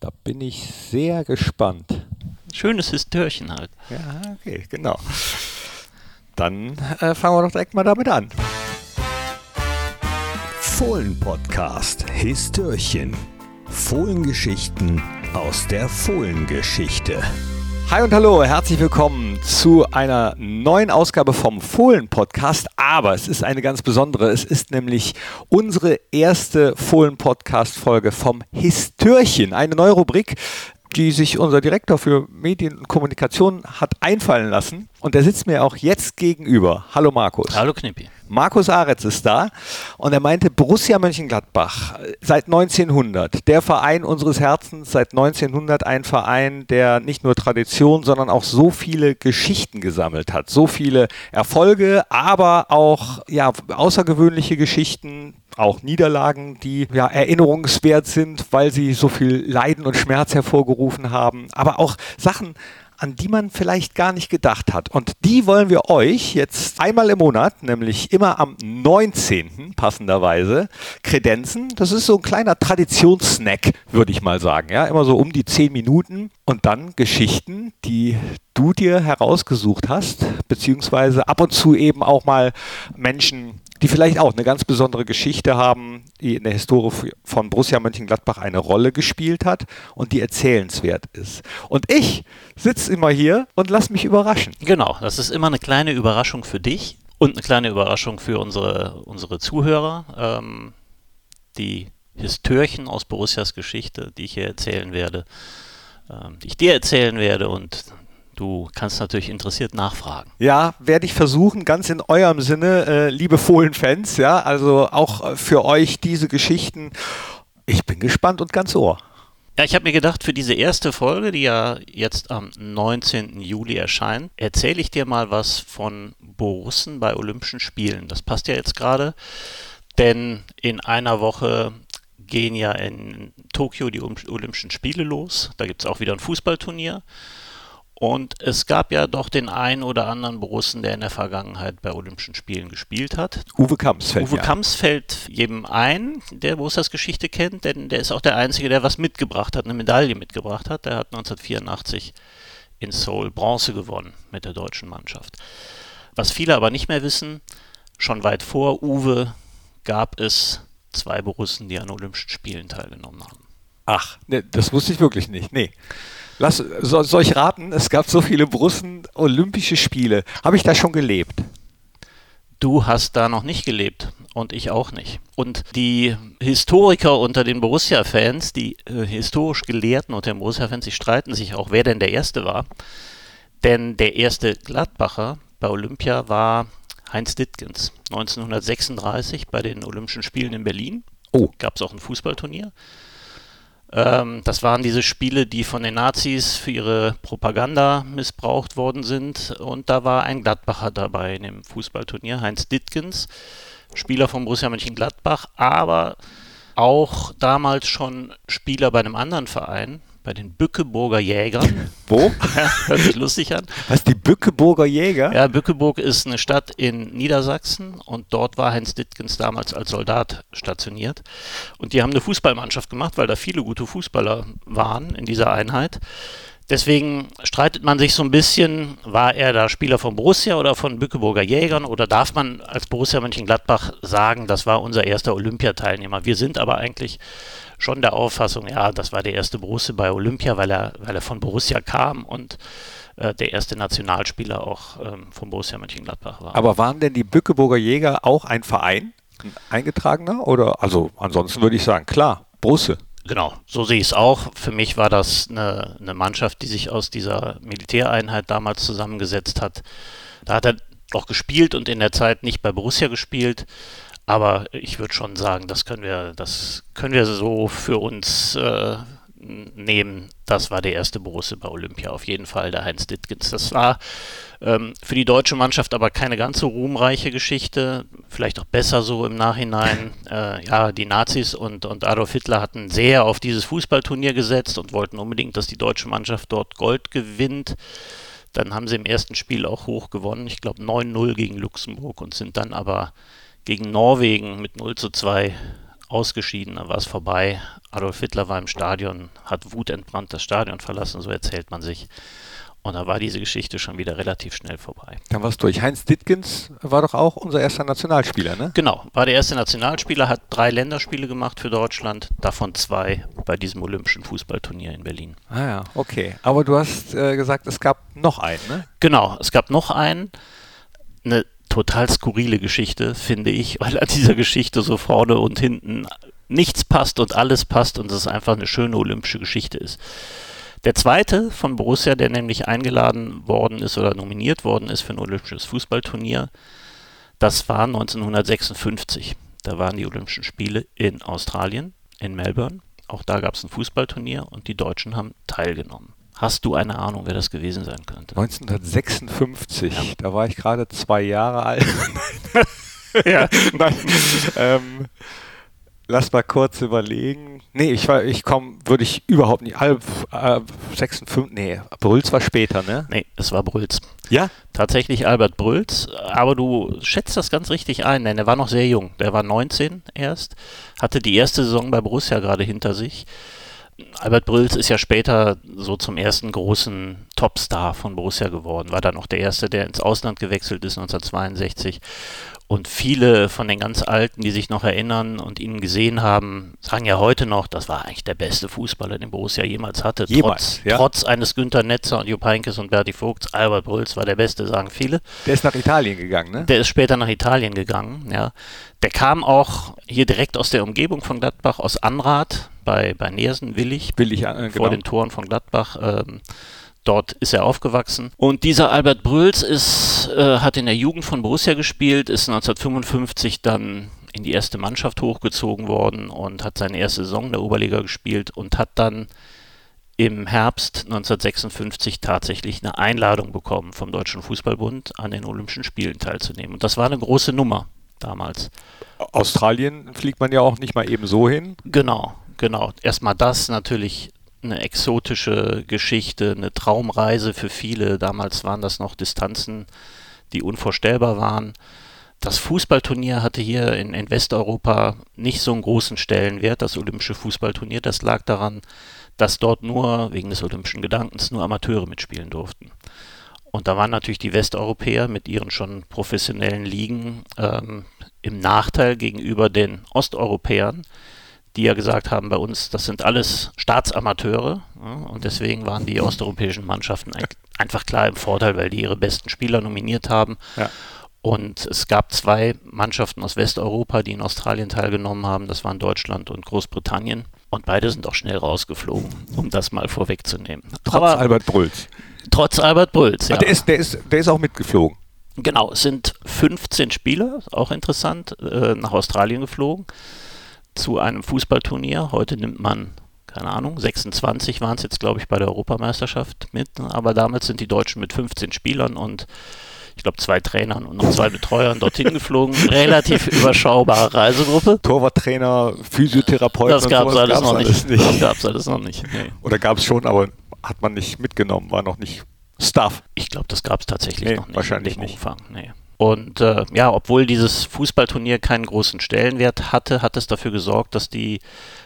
Da bin ich sehr gespannt. Schönes Histörchen halt. Ja, okay, genau. Dann äh, fangen wir doch direkt mal damit an. Fohlen-Podcast Histörchen. Fohlengeschichten aus der Fohlengeschichte. Hi und hallo, herzlich willkommen zu einer neuen Ausgabe vom Fohlen-Podcast. Aber es ist eine ganz besondere. Es ist nämlich unsere erste Fohlen-Podcast-Folge vom Histörchen. Eine neue Rubrik, die sich unser Direktor für Medien und Kommunikation hat einfallen lassen. Und der sitzt mir auch jetzt gegenüber. Hallo Markus. Hallo Knippi. Markus Aretz ist da und er meinte, Borussia Mönchengladbach seit 1900, der Verein unseres Herzens, seit 1900 ein Verein, der nicht nur Tradition, sondern auch so viele Geschichten gesammelt hat, so viele Erfolge, aber auch ja, außergewöhnliche Geschichten, auch Niederlagen, die ja erinnerungswert sind, weil sie so viel Leiden und Schmerz hervorgerufen haben, aber auch Sachen, an die man vielleicht gar nicht gedacht hat. Und die wollen wir euch jetzt einmal im Monat, nämlich immer am 19. passenderweise, kredenzen. Das ist so ein kleiner Traditionssnack, würde ich mal sagen. Ja, immer so um die 10 Minuten und dann Geschichten, die du dir herausgesucht hast, beziehungsweise ab und zu eben auch mal Menschen die vielleicht auch eine ganz besondere Geschichte haben, die in der Historie von Borussia Mönchengladbach eine Rolle gespielt hat und die erzählenswert ist. Und ich sitze immer hier und lasse mich überraschen. Genau, das ist immer eine kleine Überraschung für dich und eine kleine Überraschung für unsere, unsere Zuhörer. Ähm, die Histörchen aus Borussias Geschichte, die ich hier erzählen werde, ähm, die ich dir erzählen werde und Du kannst natürlich interessiert nachfragen. Ja, werde ich versuchen, ganz in eurem Sinne, äh, liebe Fohlenfans, ja, also auch für euch diese Geschichten. Ich bin gespannt und ganz ohr. Ja, ich habe mir gedacht, für diese erste Folge, die ja jetzt am 19. Juli erscheint, erzähle ich dir mal was von Borussen bei Olympischen Spielen. Das passt ja jetzt gerade, denn in einer Woche gehen ja in Tokio die Olympischen Spiele los. Da gibt es auch wieder ein Fußballturnier. Und es gab ja doch den einen oder anderen Borussen, der in der Vergangenheit bei Olympischen Spielen gespielt hat. Uwe Kamps fällt Uwe ja. Kamps fällt jedem ein, der Borussias Geschichte kennt, denn der ist auch der Einzige, der was mitgebracht hat, eine Medaille mitgebracht hat. Der hat 1984 in Seoul Bronze gewonnen mit der deutschen Mannschaft. Was viele aber nicht mehr wissen, schon weit vor Uwe gab es zwei Borussen, die an Olympischen Spielen teilgenommen haben. Ach, ne, das wusste ich wirklich nicht. Nee. Lass, soll, soll ich raten? Es gab so viele Brussen Olympische Spiele. Habe ich da schon gelebt? Du hast da noch nicht gelebt und ich auch nicht. Und die Historiker unter den Borussia-Fans, die äh, historisch Gelehrten unter den Borussia-Fans, die streiten sich auch, wer denn der Erste war. Denn der erste Gladbacher bei Olympia war Heinz Dittgens. 1936 bei den Olympischen Spielen in Berlin. Oh. Gab es auch ein Fußballturnier. Ähm, das waren diese Spiele, die von den Nazis für ihre Propaganda missbraucht worden sind. Und da war ein Gladbacher dabei in dem Fußballturnier, Heinz Dittkens, Spieler von Borussia Mönchengladbach, aber auch damals schon Spieler bei einem anderen Verein, bei den Bückeburger Jägern. Wo? Hört sich lustig an. Was, die Bückeburger Jäger? Ja, Bückeburg ist eine Stadt in Niedersachsen und dort war Heinz Dittkens damals als Soldat stationiert. Und die haben eine Fußballmannschaft gemacht, weil da viele gute Fußballer waren in dieser Einheit. Deswegen streitet man sich so ein bisschen, war er da Spieler von Borussia oder von Bückeburger Jägern oder darf man als Borussia Mönchengladbach sagen, das war unser erster Olympiateilnehmer. Wir sind aber eigentlich schon der Auffassung, ja, das war der erste Borussia bei Olympia, weil er, weil er von Borussia kam und äh, der erste Nationalspieler auch ähm, von Borussia Mönchengladbach war. Aber waren denn die Bückeburger Jäger auch ein Verein, ein eingetragener? Oder also ansonsten würde ich sagen, klar, Borussia. Genau, so sehe ich es auch. Für mich war das eine, eine, Mannschaft, die sich aus dieser Militäreinheit damals zusammengesetzt hat. Da hat er auch gespielt und in der Zeit nicht bei Borussia gespielt. Aber ich würde schon sagen, das können wir, das können wir so für uns äh, nehmen. Das war der erste Borussia bei Olympia, auf jeden Fall, der Heinz Dittgens. Das war ähm, für die deutsche Mannschaft aber keine ganz so ruhmreiche Geschichte, vielleicht auch besser so im Nachhinein. Äh, ja, die Nazis und, und Adolf Hitler hatten sehr auf dieses Fußballturnier gesetzt und wollten unbedingt, dass die deutsche Mannschaft dort Gold gewinnt. Dann haben sie im ersten Spiel auch hoch gewonnen, ich glaube 9-0 gegen Luxemburg und sind dann aber gegen Norwegen mit 0 zu 2 ausgeschieden, dann war es vorbei. Adolf Hitler war im Stadion, hat wutentbrannt das Stadion verlassen, so erzählt man sich. Und da war diese Geschichte schon wieder relativ schnell vorbei. Dann war es durch. Heinz Dittgens war doch auch unser erster Nationalspieler, ne? Genau, war der erste Nationalspieler, hat drei Länderspiele gemacht für Deutschland, davon zwei bei diesem Olympischen Fußballturnier in Berlin. Ah ja, okay. Aber du hast äh, gesagt, es gab noch einen, ne? Genau, es gab noch einen. Eine total skurrile Geschichte, finde ich, weil an dieser Geschichte so vorne und hinten nichts passt und alles passt und es einfach eine schöne olympische Geschichte ist. Der zweite von Borussia, der nämlich eingeladen worden ist oder nominiert worden ist für ein olympisches Fußballturnier, das war 1956. Da waren die Olympischen Spiele in Australien, in Melbourne. Auch da gab es ein Fußballturnier und die Deutschen haben teilgenommen. Hast du eine Ahnung, wer das gewesen sein könnte? 1956, ja. da war ich gerade zwei Jahre alt. ja. Nein, ähm, Lass mal kurz überlegen. Nee, ich war, ich komme, würde ich überhaupt nicht. Halb äh, 56, nee, Brülls war später, ne? Nee, es war Brülls. Ja? Tatsächlich Albert Brülls, aber du schätzt das ganz richtig ein, denn er war noch sehr jung. Der war 19 erst, hatte die erste Saison bei Borussia gerade hinter sich. Albert Brülls ist ja später so zum ersten großen Topstar von Borussia geworden, war dann auch der erste, der ins Ausland gewechselt ist 1962 und viele von den ganz Alten, die sich noch erinnern und ihn gesehen haben, sagen ja heute noch, das war eigentlich der beste Fußballer, den Borussia jemals hatte. Jemals, trotz, ja. trotz eines Günter Netzer und Jupp Heynckes und Berti Vogts. Albert Brülls war der Beste, sagen viele. Der ist nach Italien gegangen, ne? Der ist später nach Italien gegangen, ja. Der kam auch hier direkt aus der Umgebung von Gladbach, aus Anrath bei, bei Nersen, Willig. Willig, äh, genau. Vor den Toren von Gladbach. Ähm, Dort ist er aufgewachsen. Und dieser Albert Brülls ist, äh, hat in der Jugend von Borussia gespielt, ist 1955 dann in die erste Mannschaft hochgezogen worden und hat seine erste Saison der Oberliga gespielt und hat dann im Herbst 1956 tatsächlich eine Einladung bekommen vom Deutschen Fußballbund, an den Olympischen Spielen teilzunehmen. Und das war eine große Nummer damals. Australien fliegt man ja auch nicht mal eben so hin. Genau, genau. Erstmal das natürlich eine exotische Geschichte, eine Traumreise für viele. Damals waren das noch Distanzen, die unvorstellbar waren. Das Fußballturnier hatte hier in, in, Westeuropa nicht so einen großen Stellenwert, das Olympische Fußballturnier. Das lag daran, dass dort nur, wegen des olympischen Gedankens, nur Amateure mitspielen durften. Und da waren natürlich die Westeuropäer mit ihren schon professionellen Ligen ähm, im Nachteil gegenüber den Osteuropäern, die ja gesagt haben, bei uns, das sind alles Staatsamateure ja, und deswegen waren die osteuropäischen Mannschaften ein, einfach klar im Vorteil, weil die ihre besten Spieler nominiert haben. Ja. Und es gab zwei Mannschaften aus Westeuropa, die in Australien teilgenommen haben. Das waren Deutschland und Großbritannien. Und beide sind auch schnell rausgeflogen, um das mal vorwegzunehmen. Trotz Aber, Albert Brülls. Trotz Albert Brülls, ja. der, ist, der, ist, der ist auch mitgeflogen. Genau, es sind 15 Spieler, auch interessant, äh, nach Australien geflogen zu einem Fußballturnier. Heute nimmt man, keine Ahnung, 26 waren es jetzt, glaube ich, bei der Europameisterschaft mit. Aber damals sind die Deutschen mit 15 Spielern und ich glaube, zwei Trainern und noch zwei Betreuern dorthin geflogen. Relativ überschaubare Reisegruppe. Torwarttrainer, Physiotherapeut. Das gab es alles, noch alles nicht. Das gab es alles noch nicht. Nee. Oder gab es schon, aber hat man nicht mitgenommen, war noch nicht Stuff. Ich glaube, das gab es tatsächlich nee, noch nicht. Wahrscheinlich nicht. Umfang. Nee. Und äh, ja, obwohl dieses Fußballturnier keinen großen Stellenwert hatte, hat es dafür gesorgt, dass die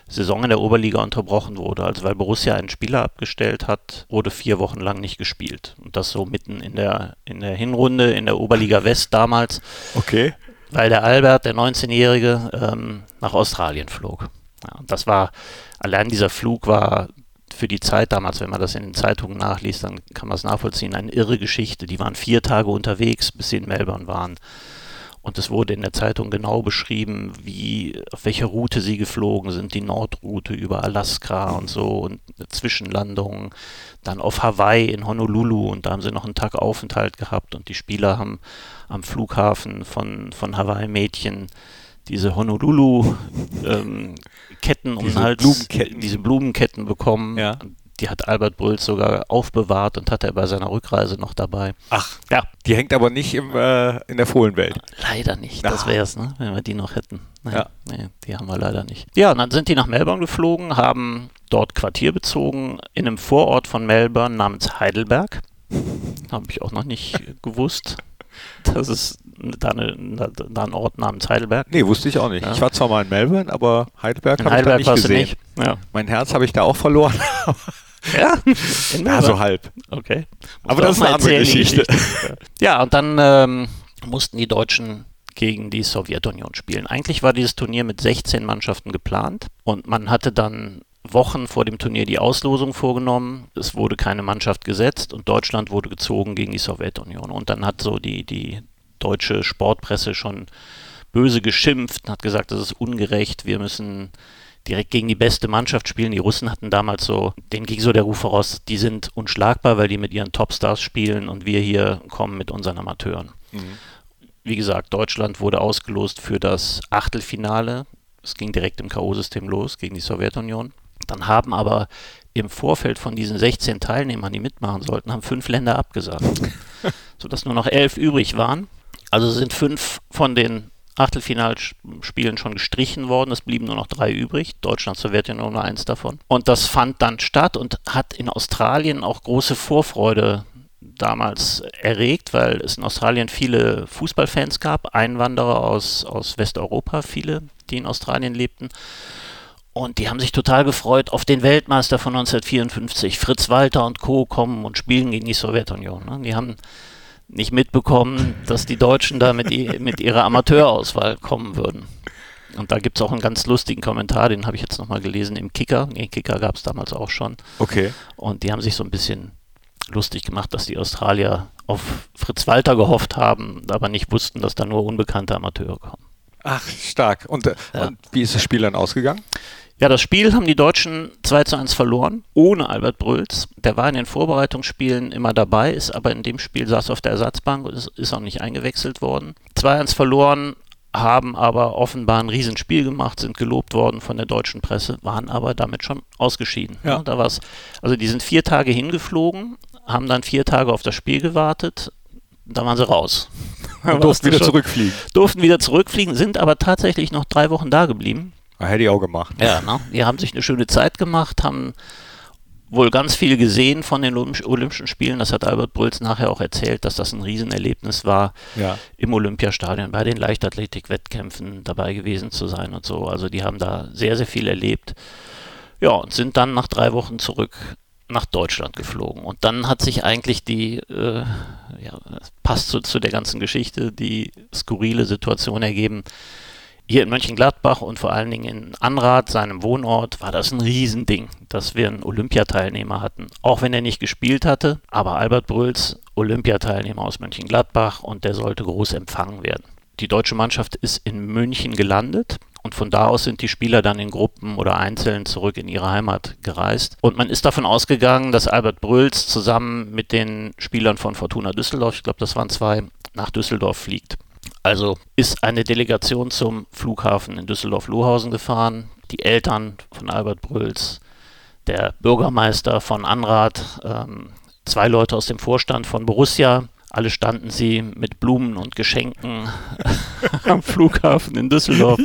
Saison in der Oberliga unterbrochen wurde. Also weil Borussia einen Spieler abgestellt hat, wurde vier Wochen lang nicht gespielt. Und das so mitten in der, in der Hinrunde in der Oberliga West damals. Okay. Weil der Albert, der 19-Jährige, ähm, nach Australien flog. Ja, und das war, allein dieser Flug war für die Zeit damals, wenn man das in den Zeitungen nachliest, dann kann man es nachvollziehen, eine irre Geschichte. Die waren vier Tage unterwegs, bis sie in Melbourne waren. Und es wurde in der Zeitung genau beschrieben, wie, auf welcher Route sie geflogen sind, die Nordroute über Alaska und so und Zwischenlandungen, dann auf Hawaii in Honolulu und da haben sie noch einen Tag Aufenthalt gehabt und die Spieler haben am Flughafen von, von Hawaii Mädchen diese Honolulu ähm, um diese den Hals, Blumenketten. diese Blumenketten bekommen. Ja. Die hat Albert Brülls sogar aufbewahrt und hat er bei seiner Rückreise noch dabei. Ach, ja. Die hängt aber nicht im, äh, in der Fohlenwelt. Leider nicht. Das wäre es, ne? wenn wir die noch hätten. Nee, Ja. nee, die haben wir leider nicht. Ja, und dann sind die nach Melbourne geflogen, haben dort Quartier bezogen in einem Vorort von Melbourne namens Heidelberg. Habe ich auch noch nicht gewusst. Das ist da, eine, da ein Ort namens Heidelberg. Nee, wusste ich auch nicht. Ja. Ich war zwar mal in Melbourne, aber Heidelberg habe ich da nicht gesehen. Nicht? Ja. Mein Herz habe ich da auch verloren. ja, in ja, so halb. Okay. Muss aber das ist eine andere Geschichte. Geschichte. ja, und dann ähm, mussten die Deutschen gegen die Sowjetunion spielen. Eigentlich war dieses Turnier mit 16 Mannschaften geplant und man hatte dann Wochen vor dem Turnier die Auslosung vorgenommen. Es wurde keine Mannschaft gesetzt und Deutschland wurde gezogen gegen die Sowjetunion. Und dann hat so die, die deutsche Sportpresse schon böse geschimpft und hat gesagt, das ist ungerecht, wir müssen direkt gegen die beste Mannschaft spielen. Die Russen hatten damals so, denen ging so der Ruf voraus, die sind unschlagbar, weil die mit ihren Topstars spielen und wir hier kommen mit unseren Amateuren. Mhm. Wie gesagt, Deutschland wurde ausgelost für das Achtelfinale. Es ging direkt im K.O.-System los gegen die Sowjetunion. Dann haben aber im Vorfeld von diesen 16 Teilnehmern, die mitmachen sollten, haben fünf Länder abgesagt, sodass nur noch elf übrig waren. Also sind fünf von den Achtelfinalspielen schon gestrichen worden. Es blieben nur noch drei übrig. Deutschland, Sowjetunion nur eins davon. Und das fand dann statt und hat in Australien auch große Vorfreude damals erregt, weil es in Australien viele Fußballfans gab, Einwanderer aus, aus Westeuropa, viele, die in Australien lebten. Und die haben sich total gefreut auf den Weltmeister von 1954. Fritz Walter und Co. kommen und spielen gegen die Sowjetunion. Ne? Die haben nicht mitbekommen, dass die Deutschen da mit, mit ihrer Amateurauswahl kommen würden. Und da gibt es auch einen ganz lustigen Kommentar, den habe ich jetzt nochmal gelesen im Kicker. Den Kicker gab es damals auch schon. Okay. Und die haben sich so ein bisschen lustig gemacht, dass die Australier auf Fritz Walter gehofft haben, aber nicht wussten, dass da nur unbekannte Amateure kommen. Ach, stark. Und, äh, ja. und wie ist das Spiel dann ausgegangen? Ja, das Spiel haben die Deutschen 2 zu 1 verloren, ohne Albert Brülls. Der war in den Vorbereitungsspielen immer dabei, ist aber in dem Spiel saß auf der Ersatzbank und ist, ist auch nicht eingewechselt worden. 2-1 verloren, haben aber offenbar ein Riesenspiel gemacht, sind gelobt worden von der deutschen Presse, waren aber damit schon ausgeschieden. Ja da war's, also die sind vier Tage hingeflogen, haben dann vier Tage auf das Spiel gewartet, da waren sie raus. Und durften wieder schon, zurückfliegen. Durften wieder zurückfliegen, sind aber tatsächlich noch drei Wochen da geblieben. Hätte ich auch gemacht. Ja, ne? die haben sich eine schöne Zeit gemacht, haben wohl ganz viel gesehen von den Olympischen Spielen. Das hat Albert Brülls nachher auch erzählt, dass das ein Riesenerlebnis war, ja. im Olympiastadion bei den Leichtathletik-Wettkämpfen dabei gewesen zu sein und so. Also die haben da sehr, sehr viel erlebt. Ja, und sind dann nach drei Wochen zurück nach Deutschland geflogen. Und dann hat sich eigentlich die, äh, ja, passt zu, zu der ganzen Geschichte, die skurrile Situation ergeben, hier in Mönchengladbach und vor allen Dingen in Anrath, seinem Wohnort, war das ein Riesending, dass wir einen Olympiateilnehmer hatten. Auch wenn er nicht gespielt hatte, aber Albert Brülls, Olympiateilnehmer aus Mönchengladbach und der sollte groß empfangen werden. Die deutsche Mannschaft ist in München gelandet und von da aus sind die Spieler dann in Gruppen oder einzeln zurück in ihre Heimat gereist. Und man ist davon ausgegangen, dass Albert Brülls zusammen mit den Spielern von Fortuna Düsseldorf, ich glaube, das waren zwei, nach Düsseldorf fliegt. Also ist eine Delegation zum Flughafen in Düsseldorf-Lohausen gefahren. Die Eltern von Albert Brülls, der Bürgermeister von Anrath, ähm, zwei Leute aus dem Vorstand von Borussia. Alle standen sie mit Blumen und Geschenken am Flughafen in Düsseldorf,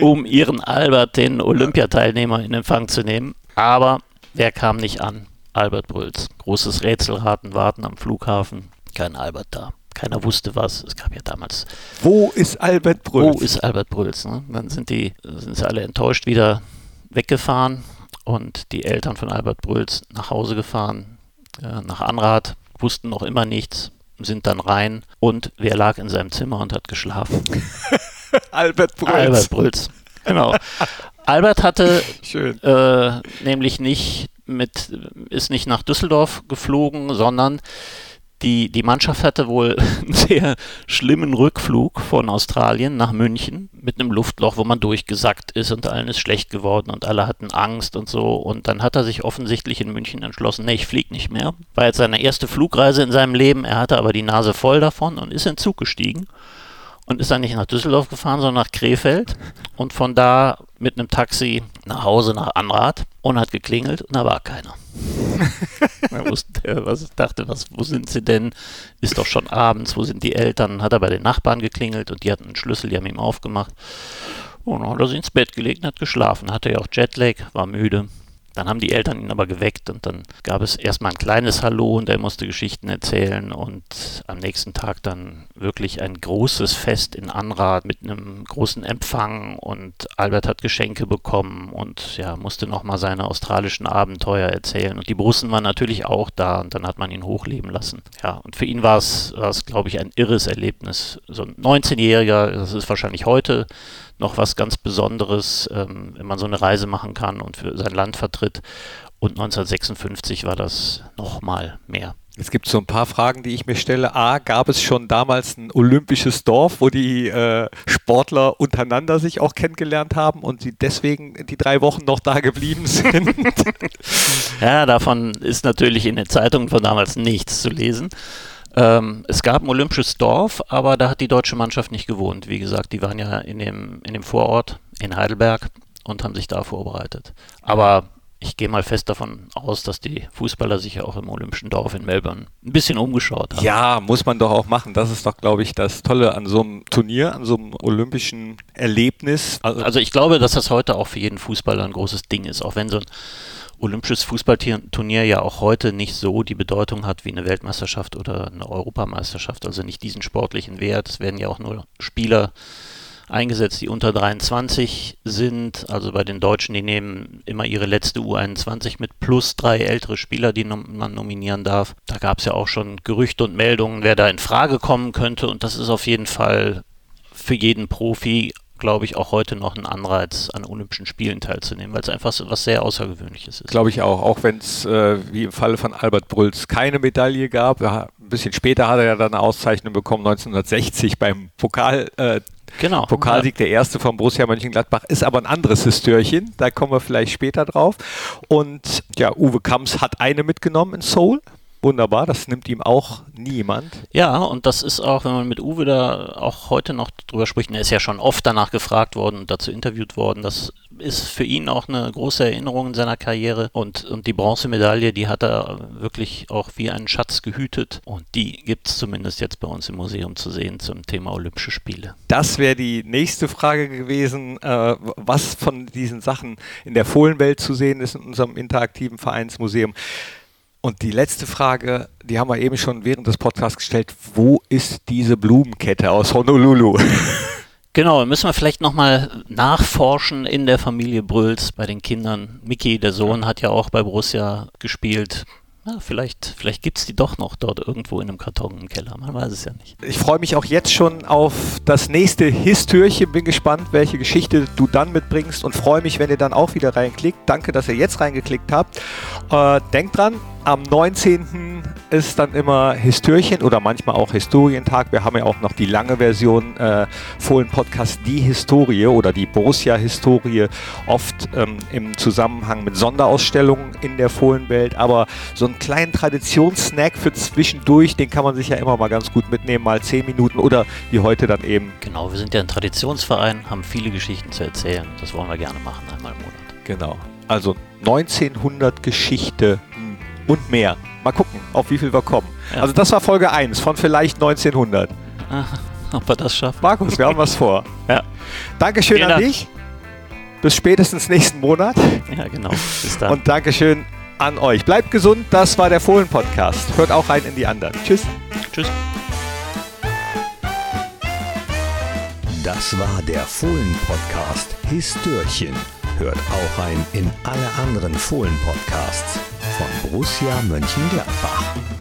um ihren Albert, den Olympiateilnehmer, in Empfang zu nehmen. Aber wer kam nicht an? Albert Brülls. Großes Rätselraten, warten am Flughafen. Kein Albert da. Keiner wusste was. Es gab ja damals. Wo ist Albert Brülls? Wo ist Albert Brülls? Ne? Dann sind die, sind sie alle enttäuscht wieder weggefahren und die Eltern von Albert Brülls nach Hause gefahren, äh, nach Anrath, wussten noch immer nichts, sind dann rein und wer lag in seinem Zimmer und hat geschlafen? Albert Brülls. Albert Brülls. Genau. Albert hatte äh, nämlich nicht mit, ist nicht nach Düsseldorf geflogen, sondern die, die Mannschaft hatte wohl einen sehr schlimmen Rückflug von Australien nach München mit einem Luftloch, wo man durchgesackt ist und allen ist schlecht geworden und alle hatten Angst und so. Und dann hat er sich offensichtlich in München entschlossen, nee, ich fliege nicht mehr. War jetzt seine erste Flugreise in seinem Leben. Er hatte aber die Nase voll davon und ist in Zug gestiegen und ist dann nicht nach Düsseldorf gefahren, sondern nach Krefeld und von da mit einem Taxi nach Hause nach Anrath und hat geklingelt und da war keiner. er wusste, was dachte, was, wo sind sie denn? Ist doch schon abends, wo sind die Eltern? Hat er bei den Nachbarn geklingelt und die hatten einen Schlüssel, die haben ihm aufgemacht. Und dann hat er sich ins Bett gelegt und hat geschlafen. Hatte ja auch Jetlag, war müde Dann haben die Eltern ihn aber geweckt und dann gab es erstmal ein kleines Hallo und er musste Geschichten erzählen und am nächsten Tag dann wirklich ein großes Fest in Anrad mit einem großen Empfang und Albert hat Geschenke bekommen und ja, musste nochmal seine australischen Abenteuer erzählen und die Borussen waren natürlich auch da und dann hat man ihn hochleben lassen. Ja, und für ihn war es glaube ich, ein irres Erlebnis. So ein 19-Jähriger, das ist wahrscheinlich heute noch was ganz Besonderes, ähm, wenn man so eine Reise machen kann und für sein Land vertritt. Und 1956 war das nochmal mehr. Es gibt so ein paar Fragen, die ich mir stelle. A, gab es schon damals ein olympisches Dorf, wo die äh, Sportler untereinander sich auch kennengelernt haben und sie deswegen die drei Wochen noch da geblieben sind? ja, davon ist natürlich in den Zeitungen von damals nichts zu lesen. Ähm, es gab ein olympisches Dorf, aber da hat die deutsche Mannschaft nicht gewohnt. Wie gesagt, die waren ja in dem, in dem Vorort in Heidelberg und haben sich da vorbereitet. Aber ich gehe mal fest davon aus, dass die Fußballer sich ja auch im Olympischen Dorf in Melbourne ein bisschen umgeschaut haben. Ja, muss man doch auch machen. Das ist doch, glaube ich, das Tolle an so einem Turnier, an so einem olympischen Erlebnis. Also, also ich glaube, dass das heute auch für jeden Fußballer ein großes Ding ist, auch wenn so ein olympisches Fußballturnier ja auch heute nicht so die Bedeutung hat wie eine Weltmeisterschaft oder eine Europameisterschaft, also nicht diesen sportlichen Wert. Es werden ja auch nur Spieler eingesetzt, die unter 23 sind. Also bei den Deutschen, die nehmen immer ihre letzte U21 mit plus drei ältere Spieler, die man nominieren darf. Da gab es ja auch schon Gerüchte und Meldungen, wer da in Frage kommen könnte. Und das ist auf jeden Fall für jeden Profi glaube ich, auch heute noch ein Anreiz, an Olympischen Spielen teilzunehmen, weil es einfach so was sehr Außergewöhnliches ist. Glaube ich auch, auch wenn es äh, wie im Falle von Albert Brülls keine Medaille gab. Ja, ein bisschen später hat er ja dann eine Auszeichnung bekommen, 1960 beim Pokal. Äh, Genau. Pokalsieg ja. der erste von Borussia Mönchengladbach ist aber ein anderes Histörchen. Da kommen wir vielleicht später drauf. Und ja, Uwe Kamps hat eine mitgenommen in Seoul wunderbar, das nimmt ihm auch niemand. Ja, und das ist auch, wenn man mit Uwe da auch heute noch drüber spricht, er ist ja schon oft danach gefragt worden und dazu interviewt worden, das ist für ihn auch eine große Erinnerung in seiner Karriere und, und die Bronzemedaille, die hat er wirklich auch wie einen Schatz gehütet und die gibt es zumindest jetzt bei uns im Museum zu sehen zum Thema Olympische Spiele. Das wäre die nächste Frage gewesen, äh, was von diesen Sachen in der Fohlenwelt zu sehen ist in unserem interaktiven Vereinsmuseum. Und die letzte Frage, die haben wir eben schon während des Podcasts gestellt. Wo ist diese Blumenkette aus Honolulu? Genau, müssen wir vielleicht nochmal nachforschen in der Familie Brülls bei den Kindern. Mickey, der Sohn, hat ja auch bei Borussia gespielt. Ja, vielleicht vielleicht gibt es die doch noch dort irgendwo in einem Karton im Keller. Man weiß es ja nicht. Ich freue mich auch jetzt schon auf das nächste Histürchen. Bin gespannt, welche Geschichte du dann mitbringst und freue mich, wenn ihr dann auch wieder reinklickt. Danke, dass ihr jetzt reingeklickt habt. Äh, denkt dran, am 19. ist dann immer Histörchen oder manchmal auch Historientag. Wir haben ja auch noch die lange Version äh, Fohlen Podcast Die Historie oder die Borussia Historie, oft ähm, im Zusammenhang mit Sonderausstellungen in der Fohlenwelt. Aber so einen kleinen Traditionssnack für zwischendurch, den kann man sich ja immer mal ganz gut mitnehmen, mal 10 Minuten oder wie heute dann eben. Genau, wir sind ja ein Traditionsverein, haben viele Geschichten zu erzählen. Das wollen wir gerne machen, einmal im Monat. Genau. Also 1900 Geschichte und mehr. Mal gucken, auf wie viel wir kommen. Ja. Also das war Folge 1 von vielleicht 1900. ob wir das schaffen. Markus, wir haben was vor. Ja. Dankeschön Vielen an Dank. dich. Bis spätestens nächsten Monat. Ja, genau. Bis dann. Und Dankeschön an euch. Bleibt gesund, das war der Fohlen-Podcast. Hört auch rein in die anderen. Tschüss. Tschüss. Das war der Fohlen-Podcast Histörchen. Hört auch rein in alle anderen Fohlen-Podcasts von Borussia Mönchengladbach.